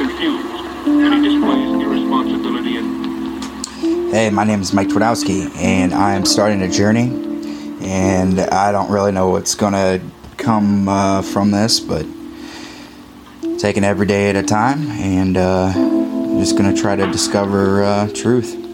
confused, and he displays irresponsibility and Hey, my name is Mike Twardowski, and I'm starting a journey. And I don't really know what's gonna come uh, from this, but taking every day at a time, and uh, just gonna try to discover uh, truth.